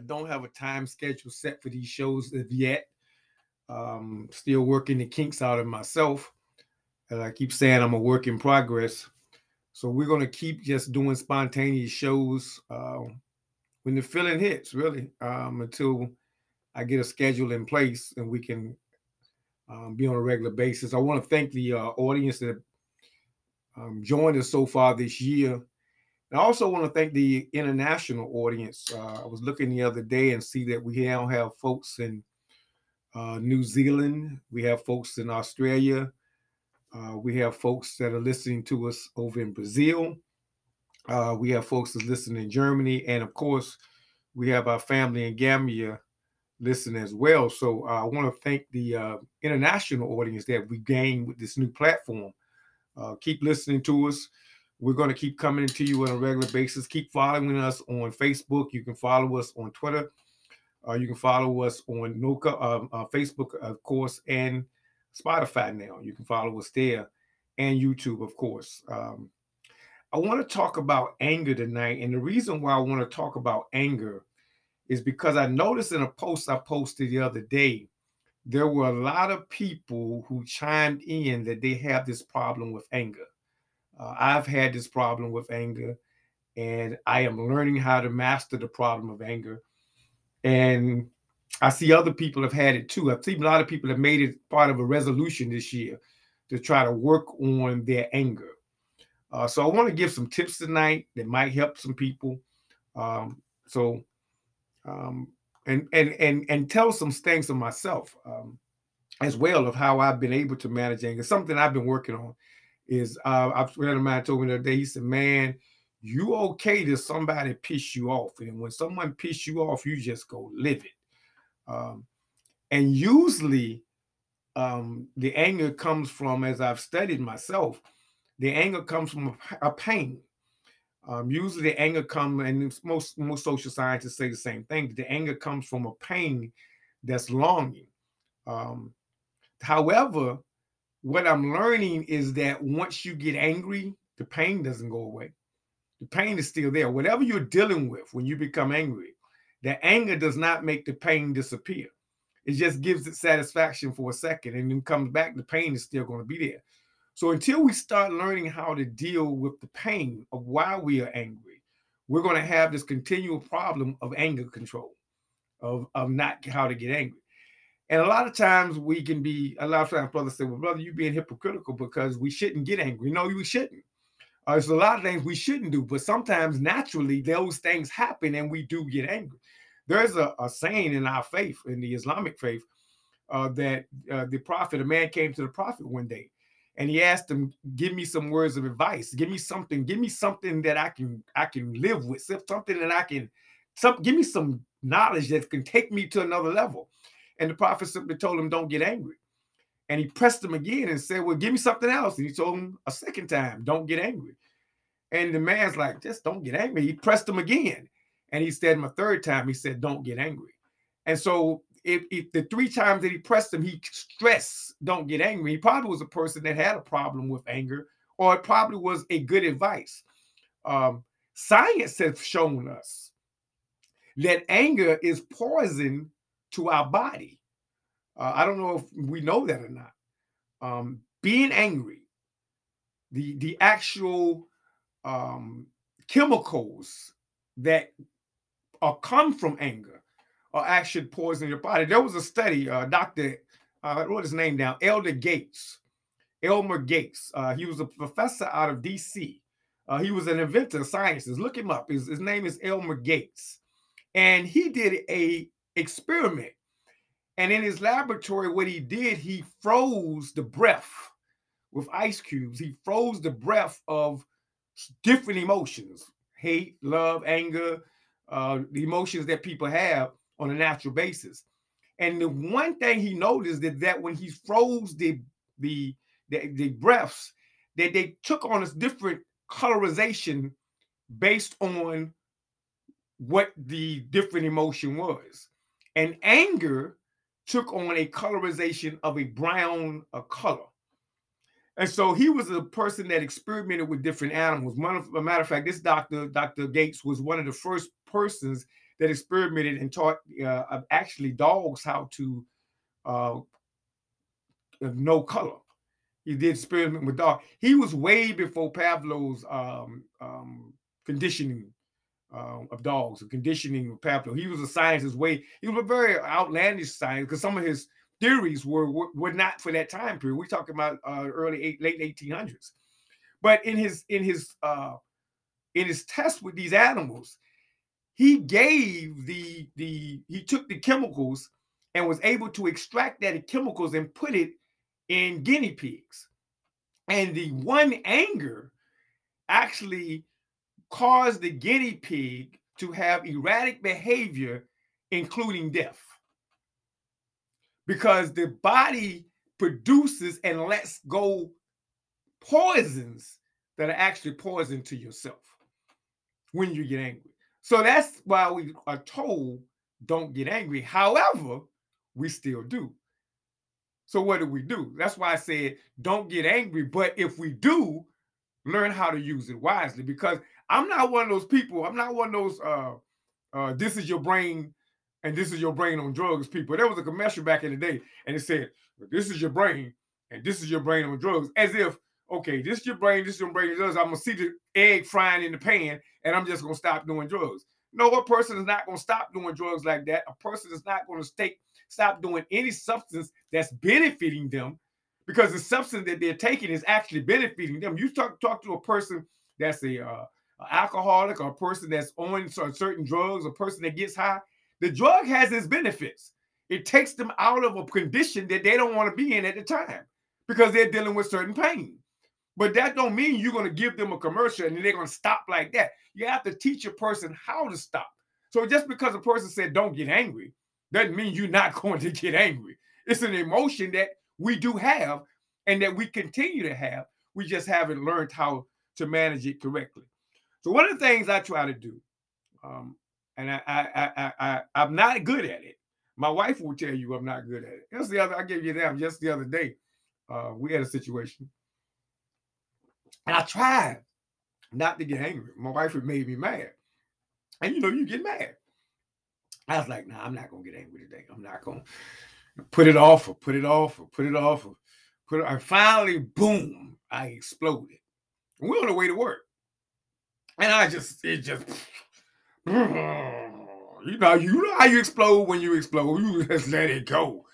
I don't have a time schedule set for these shows yet. Um, still working the kinks out of myself. And I keep saying I'm a work in progress. So we're going to keep just doing spontaneous shows uh, when the feeling hits, really, um, until I get a schedule in place and we can um, be on a regular basis. I want to thank the uh, audience that um, joined us so far this year. And I also want to thank the international audience. Uh, I was looking the other day and see that we now have folks in uh, New Zealand, we have folks in Australia, uh, we have folks that are listening to us over in Brazil. Uh, we have folks that listen in Germany, and of course, we have our family in Gambia listen as well. So uh, I want to thank the uh, international audience that we gained with this new platform. Keep listening to us. We're going to keep coming to you on a regular basis. Keep following us on Facebook. You can follow us on Twitter. Uh, you can follow us on Noka, um, uh, Facebook, of course, and Spotify now. You can follow us there and YouTube, of course. Um, I want to talk about anger tonight. And the reason why I want to talk about anger is because I noticed in a post I posted the other day, there were a lot of people who chimed in that they have this problem with anger. Uh, I've had this problem with anger, and I am learning how to master the problem of anger. And I see other people have had it too. I've seen a lot of people have made it part of a resolution this year to try to work on their anger. Uh, so I want to give some tips tonight that might help some people. Um, so um, and and and and tell some things of myself um, as well of how I've been able to manage anger. Something I've been working on is uh, a friend of mine told me the other day. He said, "Man, you okay to somebody piss you off, and when someone piss you off, you just go live it." Um, and usually, um, the anger comes from, as I've studied myself, the anger comes from a, a pain. Um, usually, the anger comes, and most most social scientists say the same thing. The anger comes from a pain that's longing. Um, however, what I'm learning is that once you get angry, the pain doesn't go away. The pain is still there. Whatever you're dealing with when you become angry, the anger does not make the pain disappear. It just gives it satisfaction for a second and then comes back. The pain is still going to be there. So until we start learning how to deal with the pain of why we are angry, we're going to have this continual problem of anger control, of, of not how to get angry. And a lot of times we can be, a lot of times brothers say, well, brother, you're being hypocritical because we shouldn't get angry. No, we shouldn't. Uh, there's a lot of things we shouldn't do, but sometimes naturally those things happen and we do get angry. There's a, a saying in our faith, in the Islamic faith, uh, that uh, the prophet, a man came to the prophet one day and he asked him, "Give me some words of advice. Give me something. Give me something that I can I can live with. Something that I can, some give me some knowledge that can take me to another level." And the prophet simply told him, "Don't get angry." And he pressed him again and said, Well, give me something else. And he told him a second time, Don't get angry. And the man's like, Just don't get angry. He pressed him again. And he said him a third time, he said, Don't get angry. And so if, if, the three times that he pressed him, he stressed, don't get angry. He probably was a person that had a problem with anger, or it probably was a good advice. Um, science has shown us that anger is poison to our body. Uh, I don't know if we know that or not. Um, being angry, the the actual um, chemicals that are come from anger are actually poisoning your body. There was a study, uh, Doctor, uh, wrote his name down, Elder Gates, Elmer Gates. Uh, he was a professor out of D.C. Uh, he was an inventor of sciences. Look him up. His, his name is Elmer Gates, and he did a experiment and in his laboratory, what he did, he froze the breath with ice cubes. He froze the breath of different emotions hate, love, anger, uh, the emotions that people have on a natural basis. And the one thing he noticed is that when he froze the, the, the, the breaths, that they took on a different colorization based on what the different emotion was. And anger took on a colorization of a brown a color. And so he was a person that experimented with different animals. A matter of fact, this doctor, Dr. Gates, was one of the first persons that experimented and taught uh, actually dogs how to uh, know color. He did experiment with dogs. He was way before Pavlov's um, um, conditioning uh, of dogs, conditioning of Pavlov. He was a scientist way. He was a very outlandish scientist because some of his theories were, were, were not for that time period. We're talking about uh, early eight, late 1800s. But in his in his uh, in his test with these animals, he gave the the he took the chemicals and was able to extract that chemicals and put it in guinea pigs. And the one anger actually caused the guinea pig to have erratic behavior, including death. Because the body produces and lets go poisons that are actually poison to yourself when you get angry. So that's why we are told don't get angry. However, we still do. So what do we do? That's why I said don't get angry. But if we do, learn how to use it wisely. Because I'm not one of those people. I'm not one of those uh uh this is your brain and this is your brain on drugs people. There was a commercial back in the day, and it said, This is your brain, and this is your brain on drugs, as if okay, this is your brain, this is your brain. on Drugs. I'm gonna see the egg frying in the pan, and I'm just gonna stop doing drugs. No, a person is not gonna stop doing drugs like that. A person is not gonna stay, stop doing any substance that's benefiting them, because the substance that they're taking is actually benefiting them. You talk talk to a person that's a uh, alcoholic or a person that's on certain drugs, a person that gets high, the drug has its benefits. It takes them out of a condition that they don't want to be in at the time because they're dealing with certain pain. But that don't mean you're going to give them a commercial and they're going to stop like that. You have to teach a person how to stop. So just because a person said don't get angry doesn't mean you're not going to get angry. It's an emotion that we do have and that we continue to have. We just haven't learned how to manage it correctly. So one of the things I try to do, um, and I, I, I, I, I'm not good at it. My wife will tell you I'm not good at it. Just the other, I gave you that just the other day. Uh, we had a situation, and I tried not to get angry. My wife had made me mad, and you know you get mad. I was like, nah, I'm not gonna get angry today. I'm not gonna put it off or put it off or put it off or put it. Finally, boom, I exploded. we're on the way to work. And I just, it just, you know, you know how you explode when you explode. You just let it go.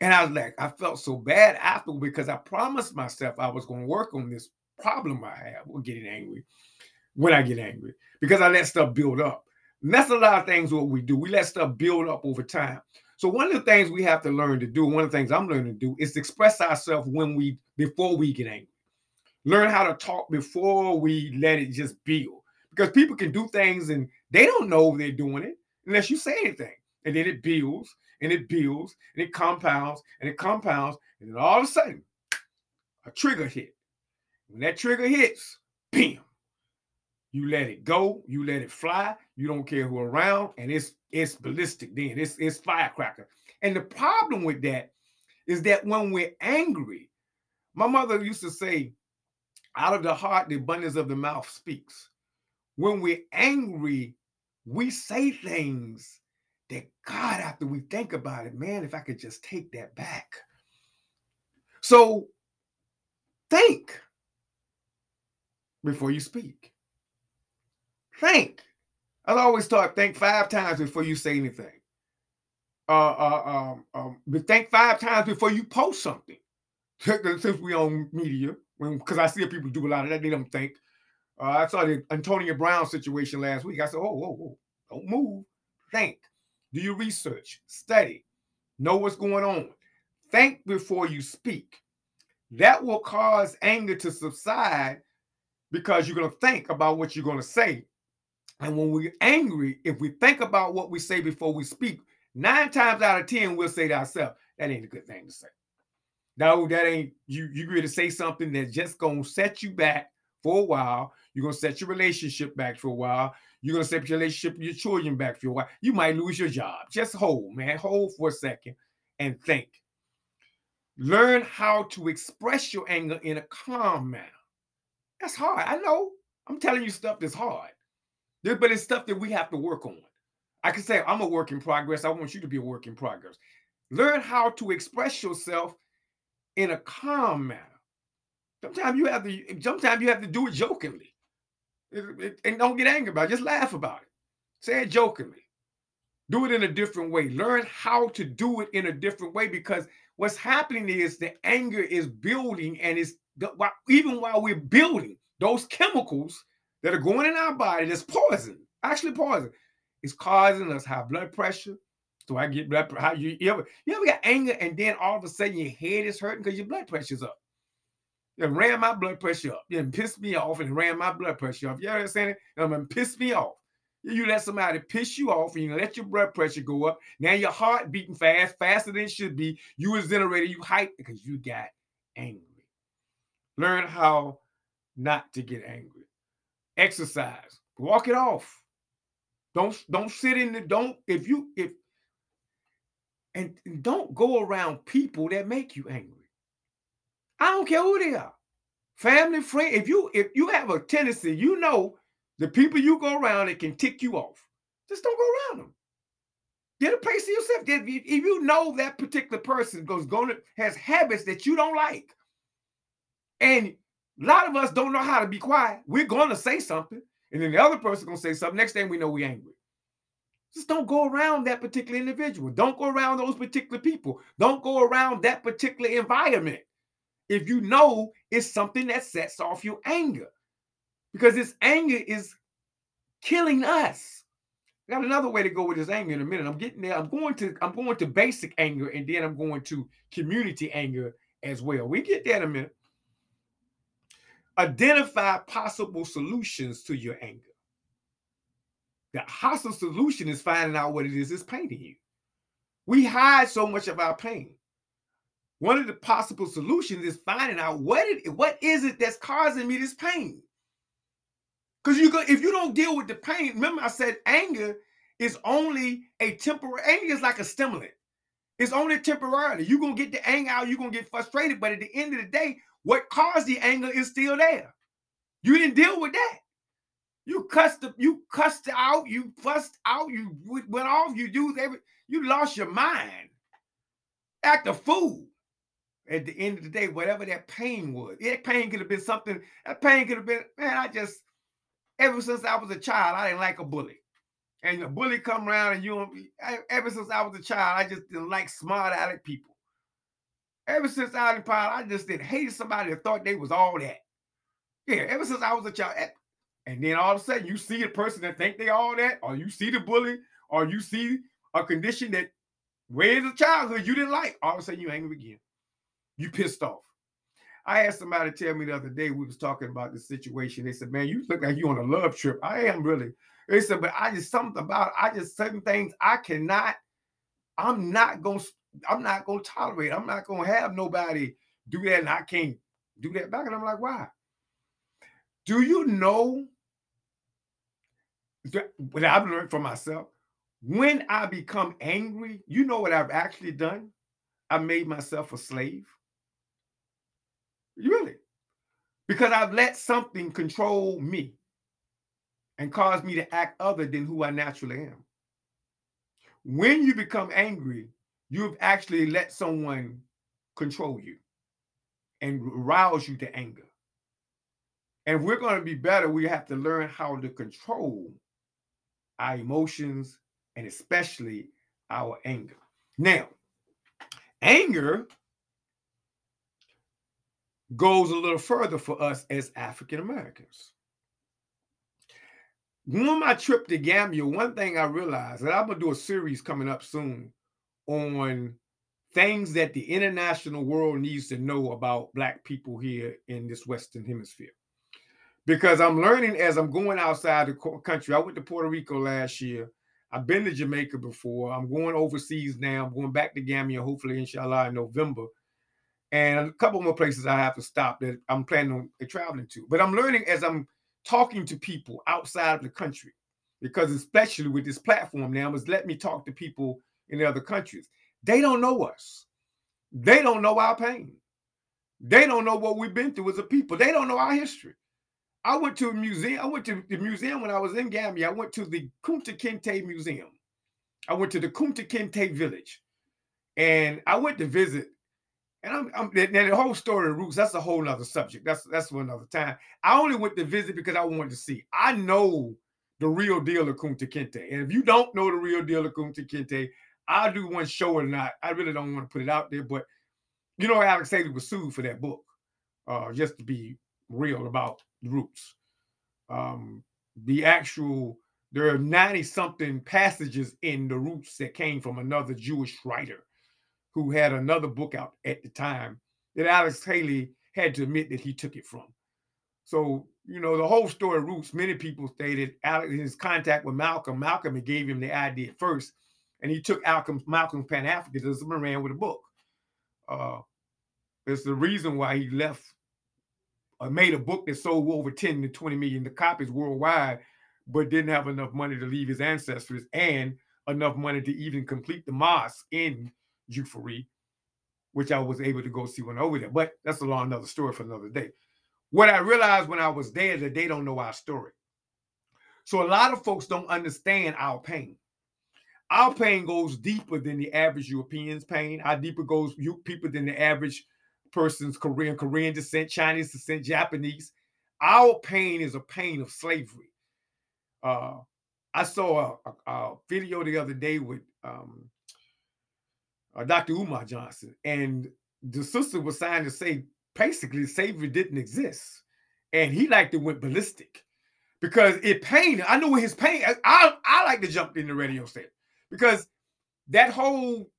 And I was like, I felt so bad after because I promised myself I was going to work on this problem I have with getting angry when I get angry because I let stuff build up. And that's a lot of things what we do. We let stuff build up over time. So one of the things we have to learn to do, one of the things I'm learning to do is to express ourselves when we before we get angry learn how to talk before we let it just build. Because people can do things and they don't know they're doing it unless you say anything. And then it builds and it builds and it compounds and it compounds. And then all of a sudden, a trigger hit. When that trigger hits, bam, you let it go, you let it fly, you don't care who around, and it's it's ballistic then. It's it's firecracker. And the problem with that is that when we're angry, my mother used to say, out of the heart, the abundance of the mouth speaks. When we're angry, we say things that God, after we think about it, man, if I could just take that back. So think before you speak. Think. I always talk, think five times before you say anything. Uh, uh, um, um, think five times before you post something. Since we own media, because I see people do a lot of that. They don't think. Uh, I saw the Antonio Brown situation last week. I said, "Oh, whoa, whoa, don't move. Think. Do your research. Study. Know what's going on. Think before you speak. That will cause anger to subside because you're going to think about what you're going to say. And when we're angry, if we think about what we say before we speak, nine times out of ten, we'll say to ourselves, "That ain't a good thing to say." No, that ain't you. You're going to say something that's just gonna set you back for a while. You're gonna set your relationship back for a while. You're gonna set your relationship with your children back for a while. You might lose your job. Just hold, man. Hold for a second and think. Learn how to express your anger in a calm manner. That's hard. I know. I'm telling you stuff that's hard. But it's stuff that we have to work on. I can say, I'm a work in progress. I want you to be a work in progress. Learn how to express yourself in a calm manner. Sometimes you have to, sometimes you have to do it jokingly. And don't get angry about it. Just laugh about it. Say it jokingly. Do it in a different way. Learn how to do it in a different way because what's happening is the anger is building and it's even while we're building those chemicals that are going in our body that's poison, actually poison, is causing us high blood pressure. So I get blood how you, you ever you ever got anger and then all of a sudden your head is hurting because your blood pressure's up. It ran my blood pressure up. It pissed me off and ran my blood pressure up. You understand it? It pissed me off. You let somebody piss you off and you let your blood pressure go up. Now your heart beating fast, faster than it should be. You exhilarated, you hyped because you got angry. Learn how not to get angry. Exercise. Walk it off. Don't don't sit in the don't if you if and don't go around people that make you angry. I don't care who they are. Family, friend. If you if you have a tendency, you know the people you go around that can tick you off. Just don't go around them. Get a place to yourself. If you know that particular person goes going to has habits that you don't like, and a lot of us don't know how to be quiet, we're going to say something, and then the other person gonna say something. Next thing we know, we're angry. Just don't go around that particular individual. Don't go around those particular people. Don't go around that particular environment if you know it's something that sets off your anger because this anger is killing us. I got another way to go with this anger in a minute. I'm getting there. I'm going to I'm going to basic anger and then I'm going to community anger as well. We get there in a minute. Identify possible solutions to your anger. The hostile solution is finding out what it is that's painting you. We hide so much of our pain. One of the possible solutions is finding out what it what is it that's causing me this pain. Because you go if you don't deal with the pain, remember I said anger is only a temporary anger is like a stimulant. It's only temporarily. You're gonna get the anger out, you're gonna get frustrated, but at the end of the day, what caused the anger is still there. You didn't deal with that. You cussed you cussed out, you fussed out, you went off, you do every you lost your mind. Act a fool at the end of the day, whatever that pain was, that pain could have been something, that pain could have been, man, I just, ever since I was a child, I didn't like a bully. And a bully come around and you, ever since I was a child, I just didn't like smart aleck people. Ever since I was a child, I just didn't hate somebody that thought they was all that. Yeah, ever since I was a child. And then all of a sudden you see a person that think they all that, or you see the bully, or you see a condition that as a childhood you didn't like. All of a sudden you angry again you pissed off. I had somebody tell me the other day we was talking about the situation. They said, "Man, you look like you on a love trip." I am really. They said, "But I just something about I just certain things I cannot. I'm not gonna. I'm not gonna tolerate. I'm not gonna have nobody do that, and I can't do that back." And I'm like, "Why?" Do you know what I've learned for myself? When I become angry, you know what I've actually done? I made myself a slave. Really? Because I've let something control me and cause me to act other than who I naturally am. When you become angry, you've actually let someone control you and rouse you to anger. And we're going to be better. We have to learn how to control our emotions and especially our anger. Now, anger goes a little further for us as African Americans. On my trip to Gambia, one thing I realized that I'm gonna do a series coming up soon on things that the international world needs to know about Black people here in this Western Hemisphere. Because I'm learning as I'm going outside the country. I went to Puerto Rico last year. I've been to Jamaica before. I'm going overseas now. I'm going back to Gambia, hopefully, inshallah, in November and a couple more places I have to stop that I'm planning on uh, traveling to. But I'm learning as I'm talking to people outside of the country, because especially with this platform now, is let me talk to people in the other countries. They don't know us. They don't know our pain. They don't know what we've been through as a people. They don't know our history. I went to a museum. I went to the museum when I was in Gambia. I went to the Kunta Kinte Museum. I went to the Kunta Kinte village, and I went to visit. And I'm, I'm the whole story of roots. That's a whole other subject. That's that's for another time. I only went to visit because I wanted to see. I know the real deal of Kunta Kinte, and if you don't know the real deal of Kunta Kinte, I'll do one show or not. I really don't want to put it out there, but you know, Alex Haley was sued for that book, uh, just to be real about roots. Um, the actual there are 90 something passages in the roots that came from another Jewish writer who had another book out at the time that Alex Haley had to admit that he took it from. So, you know, the whole story Roots, many people stated Alex, his contact with Malcolm, Malcolm gave him the idea first, and he took Malcolm, Malcolm's Pan Africanism and ran with a book. Uh, it's the reason why he left, uh, made a book that sold over 10 to 20 million copies worldwide but didn't have enough money to leave his ancestors and enough money to even complete the mosque in Juffureh, which I was able to go see when over there. But that's a long another story for another day. What I realized when I was there that they don't know our story. So a lot of folks don't understand our pain. Our pain goes deeper than the average European's pain. Our deeper goes deeper than the average person's Korean, Korean descent, Chinese descent, Japanese. Our pain is a pain of slavery. Uh, I saw a, a, a, video the other day with um, uh, Dr. Umar Johnson, and the sister was trying to say basically slavery didn't exist, and he like to went ballistic because it pained. I know his pain. I I like to jump in the radio set because that whole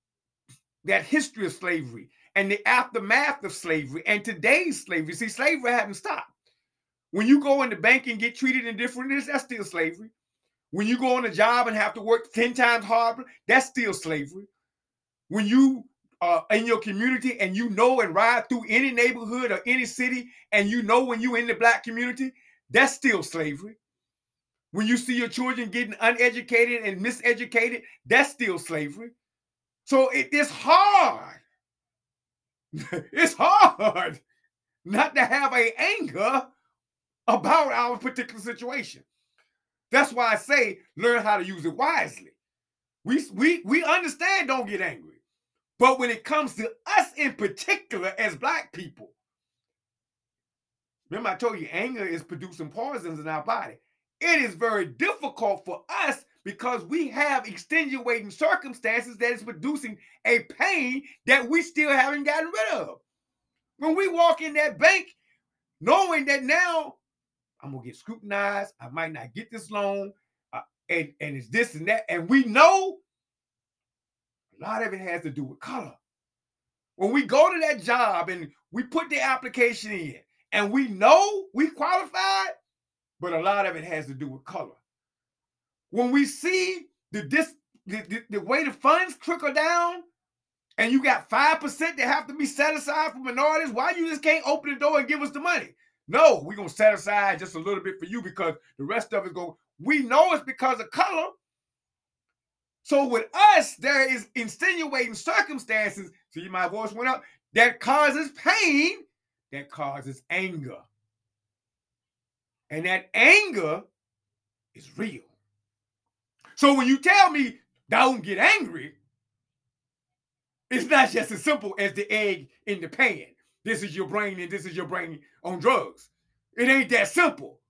that history of slavery and the aftermath of slavery and today's slavery. See, slavery hadn't stopped. When you go in the bank and get treated indifferently, that's still slavery. When you go on a job and have to work 10 times harder, that's still slavery. When you are in your community and you know and ride through any neighborhood or any city and you know when you're in the black community, that's still slavery. When you see your children getting uneducated and miseducated, that's still slavery. So it is hard. it's hard not to have a anger about our particular situation. That's why I say learn how to use it wisely. We, we, we understand don't get angry. But when it comes to us in particular as black people, remember I told you anger is producing poisons in our body. It is very difficult for us because we have extenuating circumstances that is producing a pain that we still haven't gotten rid of. When we walk in that bank, knowing that now I'm gonna get scrutinized. I might not get this loan, uh, and and it's this and that. And we know a lot of it has to do with color. When we go to that job and we put the application in, and we know we qualified, but a lot of it has to do with color. When we see the this the, the, the way the funds trickle down, and you got five percent that have to be set aside for minorities, why you just can't open the door and give us the money? No, we're gonna set aside just a little bit for you because the rest of it go. We know it's because of color. So with us, there is insinuating circumstances. See, my voice went up. That causes pain. That causes anger. And that anger is real. So when you tell me don't get angry, it's not just as simple as the egg in the pan. This is your brain and this is your brain on drugs. It ain't that simple.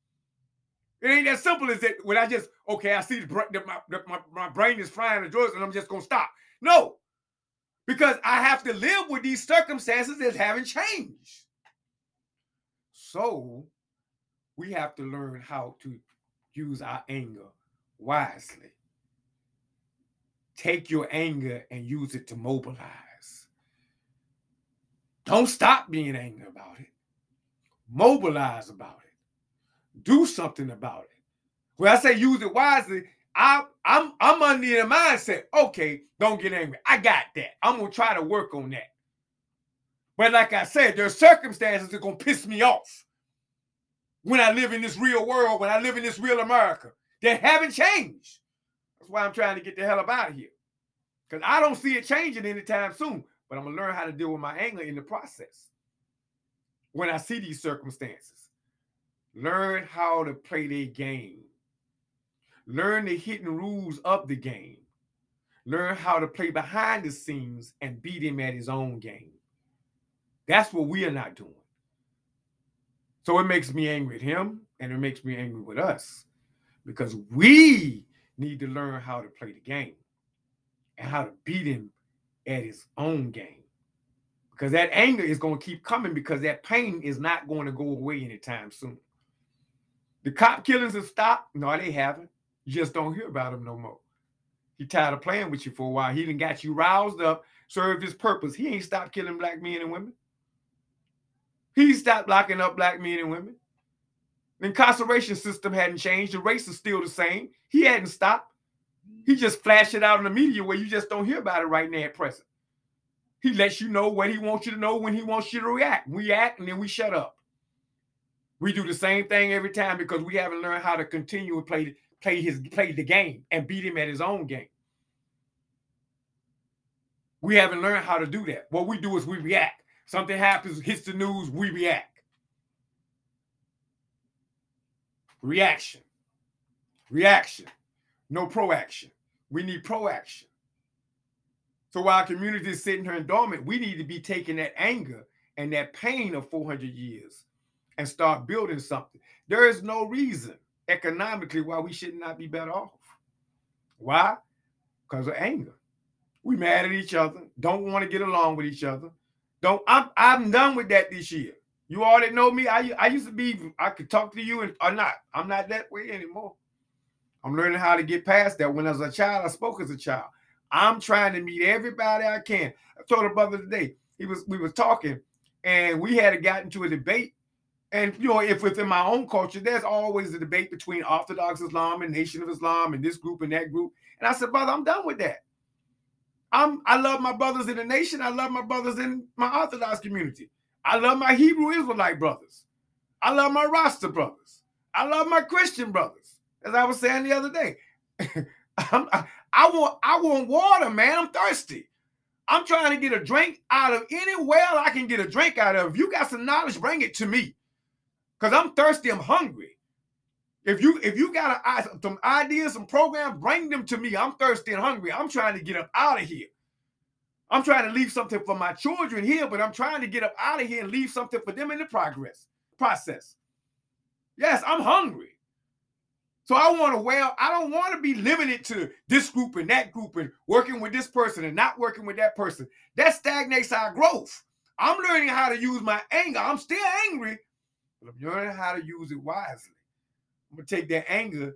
It ain't that simple as that when I just, okay, I see the, the, my, the, my, my brain is frying the drugs and I'm just going to stop. No, because I have to live with these circumstances that haven't changed. So we have to learn how to use our anger wisely. Take your anger and use it to mobilize. Don't stop being angry about it. Mobilize about it. Do something about it. When I say use it wisely, I, I'm I'm under the mindset. Okay, don't get angry. I got that. I'm gonna try to work on that. But like I said, there's circumstances that gonna piss me off when I live in this real world, when I live in this real America that haven't changed. That's why I'm trying to get the hell up out of here. Because I don't see it changing anytime soon but I'm gonna learn how to deal with my anger in the process. When I see these circumstances, learn how to play the game. Learn the hidden rules of the game. learn how to play behind the scenes and beat him at his own game. That's what we are not doing. So it makes me angry at him and it makes me angry with us because we need to learn how to play the game and how to beat him at his own game. Because that anger is going to keep coming because that pain is not going to go away anytime soon. The cop killings have stopped. No, they haven't. You just don't hear about them no more. He tired of playing with you for a while. He done got you roused up, served his purpose. He ain't stopped killing black men and women. He stopped locking up black men and women. The incarceration system hadn't changed. The race is still the same. He hadn't stopped. He just flashed it out in the media where you just don't hear about it right now at present. He lets you know what he wants you to know when he wants you to react. We act and then we shut up. We do the same thing every time because we haven't learned how to continue to play play his play the game and beat him at his own game. We haven't learned how to do that. What we do is we react. Something happens, hits the news, we react. Reaction. Reaction. No proaction. We need proaction. So while our community is sitting here in dormant, we need to be taking that anger and that pain of 400 years and start building something. There is no reason economically why we should not be better off. Why? Because of anger. We mad at each other, don't want to get along with each other. Don't I'm I'm done with that this year. You all that know me, I I used to be I could talk to you and or not. I'm not that way anymore. I'm learning how to get past that. When I was a child, I spoke as a child. I'm trying to meet everybody I can. I told a brother today, he was we was talking, and we had gotten into a debate. And you know, if within my own culture, there's always a debate between Orthodox Islam and Nation of Islam and this group and that group. And I said, brother, I'm done with that. I'm I love my brothers in the nation. I love my brothers in my Orthodox community. I love my Hebrew Israelite brothers. I love my Rasta brothers. I love my Christian brothers. As I was saying the other day, I, I want I want water, man. I'm thirsty. I'm trying to get a drink out of any well I can get a drink out of. If you got some knowledge, bring it to me. Cause I'm thirsty. I'm hungry. If you if you got a, some ideas, some programs, bring them to me. I'm thirsty and hungry. I'm trying to get up out of here. I'm trying to leave something for my children here, but I'm trying to get up out of here and leave something for them in the progress process. Yes, I'm hungry. So I want to well, I don't want to be limited to this group and that group and working with this person and not working with that person. That stagnates our growth. I'm learning how to use my anger. I'm still angry, but I'm learning how to use it wisely. I'm gonna take that anger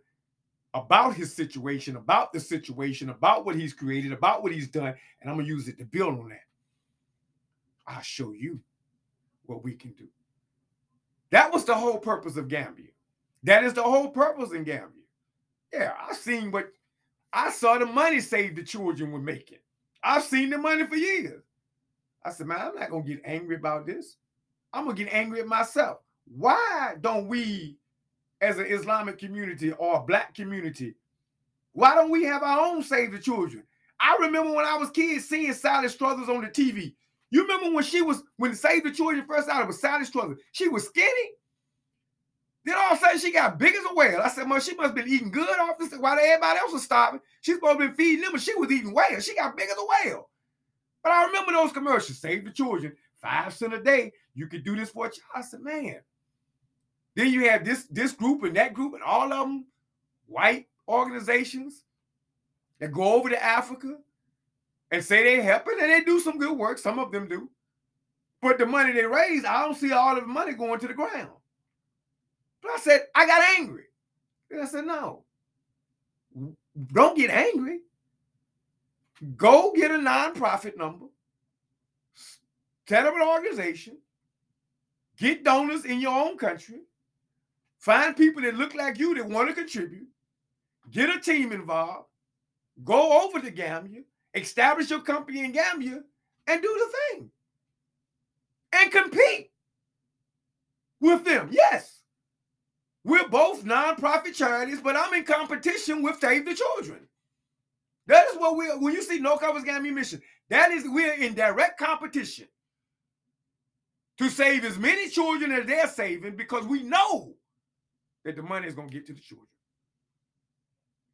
about his situation, about the situation, about what he's created, about what he's done, and I'm gonna use it to build on that. I'll show you what we can do. That was the whole purpose of Gambia. That is the whole purpose in Gambia. Yeah, I've seen what I saw the money saved the children were making. I've seen the money for years. I said, man, I'm not gonna get angry about this. I'm gonna get angry at myself. Why don't we as an Islamic community or a black community, why don't we have our own Save the Children? I remember when I was kid seeing Sally Struthers on the TV. You remember when she was when Save the Children first started with Sally Struthers? She was skinny. Then all of a sudden she got big as a whale. I said, well, she must have been eating good off this while everybody else was starving. She's supposed to be feeding them, but she was eating whale. She got big as a whale. But I remember those commercials, Save the Children, five cents a day. You could do this for a child. I said, man, then you have this this group and that group and all of them white organizations that go over to Africa and say they're helping and they do some good work. Some of them do. But the money they raise, I don't see all of the money going to the ground. But I said, I got angry. And I said, no, don't get angry. Go get a nonprofit number, set up an organization, get donors in your own country, Find people that look like you that want to contribute. Get a team involved. Go over to Gambia. Establish your company in Gambia and do the thing. And compete with them. Yes. We're both nonprofit charities, but I'm in competition with Save the Children. That is what we're when you see No Covers Gambia Mission, that is we're in direct competition to save as many children as they're saving because we know that the money is going to get to the children.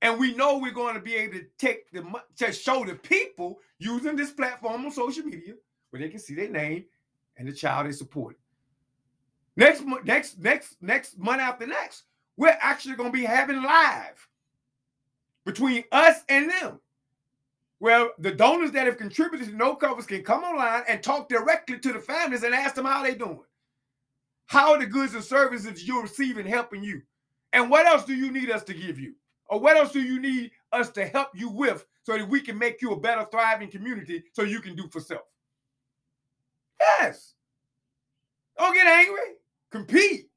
And we know we're going to be able to take the to show the people using this platform on social media where they can see their name and the child they support. Next next next next month after next, we're actually going to be having live between us and them. Well, the donors that have contributed to no covers can come online and talk directly to the families and ask them how they're doing. How are the goods and services you're receiving helping you? And what else do you need us to give you? Or what else do you need us to help you with so that we can make you a better, thriving community so you can do for self? Yes. Don't get angry. Compete.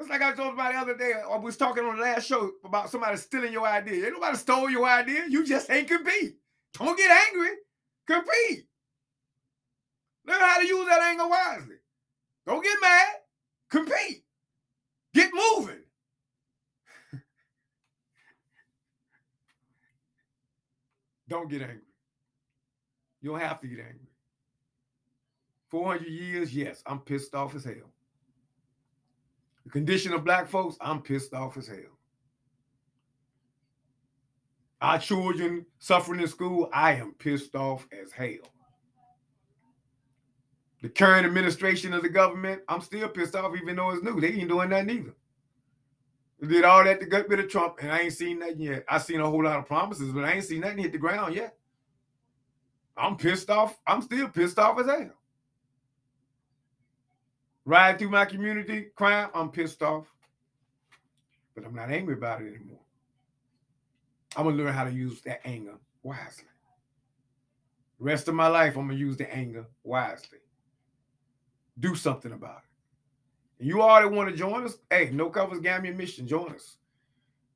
It's like I told somebody the other day. I was talking on the last show about somebody stealing your idea. Ain't nobody stole your idea. You just ain't compete. Don't get angry. Compete. Learn how to use that anger wisely. Don't get mad. Compete. Get moving. don't get angry. You don't have to get angry. 400 years, yes, I'm pissed off as hell. The condition of black folks, I'm pissed off as hell. Our children suffering in school, I am pissed off as hell. The current administration of the government, I'm still pissed off, even though it's new. They ain't doing nothing either. They did all that to get rid of Trump, and I ain't seen nothing yet. I seen a whole lot of promises, but I ain't seen nothing hit the ground yet. I'm pissed off. I'm still pissed off as hell. Ride through my community, crime, I'm pissed off. But I'm not angry about it anymore. I'm gonna learn how to use that anger wisely. Rest of my life, I'm gonna use the anger wisely. Do something about it. You that want to join us, hey, No Covers Gambia Mission, join us.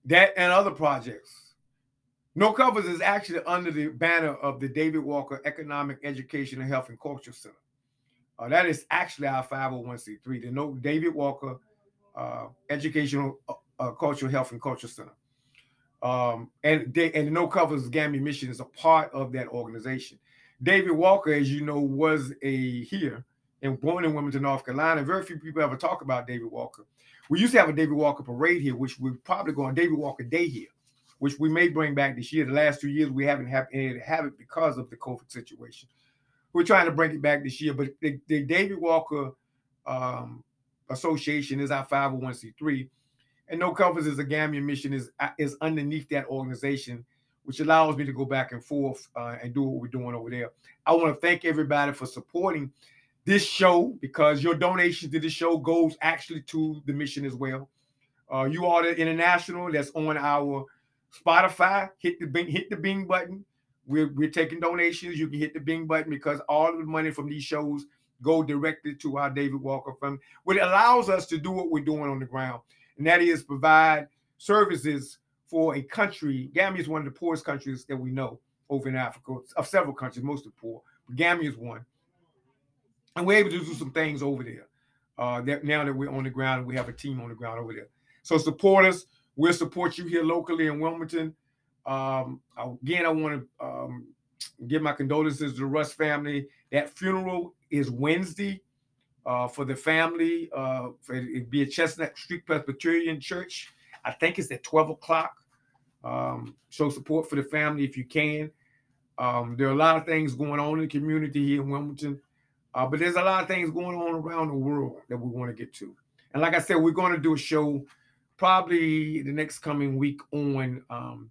That and other projects. No Covers is actually under the banner of the David Walker Economic Education and Health and Culture Center. Uh, that is actually our 501c3, the no David Walker uh, Educational uh, uh, Cultural Health and Culture Center. Um, and they, and No Covers Gambia Mission is a part of that organization. David Walker, as you know, was a here and born in Wilmington, North Carolina. Very few people ever talk about David Walker. We used to have a David Walker parade here, which we're probably going on David Walker Day here, which we may bring back this year. The last two years we haven't had any have it because of the COVID situation. We're trying to bring it back this year, but the, the David Walker um, Association is our 501c3, and No Covers is a Gambia mission is is underneath that organization, which allows me to go back and forth uh, and do what we're doing over there. I want to thank everybody for supporting this show because your donation to this show goes actually to the mission as well. Uh, you are the international that's on our Spotify. Hit the bing, hit the bing button. We're, we're taking donations. You can hit the bing button because all of the money from these shows go directly to our David Walker Fund, which allows us to do what we're doing on the ground, and that is provide services for a country. Gambia is one of the poorest countries that we know over in Africa, of several countries, most of the poor. But Gambia is one, and we're able to do some things over there. Uh, that now that we're on the ground and we have a team on the ground over there. So support us. We'll support you here locally in Wilmington. Um, again, I want to um, give my condolences to the Russ family. That funeral is Wednesday uh, for the family. Uh, for it be at Chestnut Street Presbyterian Church. I think it's at 12 o'clock. Um, show support for the family if you can. Um, there are a lot of things going on in the community here in Wilmington, uh, but there's a lot of things going on around the world that we want to get to. And like I said, we're going to do a show probably the next coming week on um,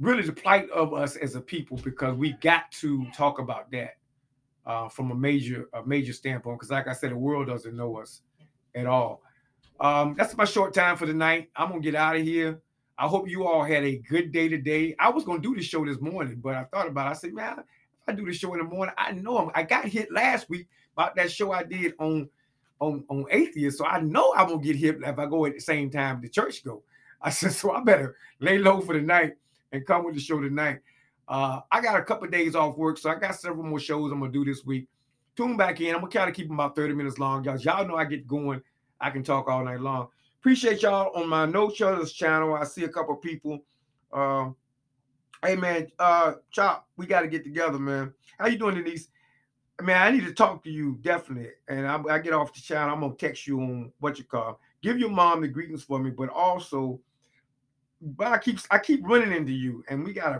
really the plight of us as a people because we got to talk about that uh, from a major a major standpoint. Because like I said, the world doesn't know us at all. Um, that's my short time for tonight. I'm gonna get out of here. I hope you all had a good day today. I was gonna do the show this morning, but I thought about it. I said, man, I do the show in the morning, I know I'm, I got hit last week about that show I did on on on atheist. So I know I'm gonna get hit if I go at the same time the church go. I said, so I better lay low for the night and come with the show tonight. Uh, I got a couple of days off work, so I got several more shows I'm gonna do this week. Tune back in. I'm gonna kind of keep them about 30 minutes long, y'all. Y'all know I get going. I can talk all night long. Appreciate y'all on my No Shutters channel. I see a couple people. Uh, hey man, uh, Chop, we got to get together, man. How you doing, Denise? Man, I need to talk to you definitely. And I, I get off the channel. I'm gonna text you on what you call. Give your mom the greetings for me, but also but I keep I keep running into you, and we gotta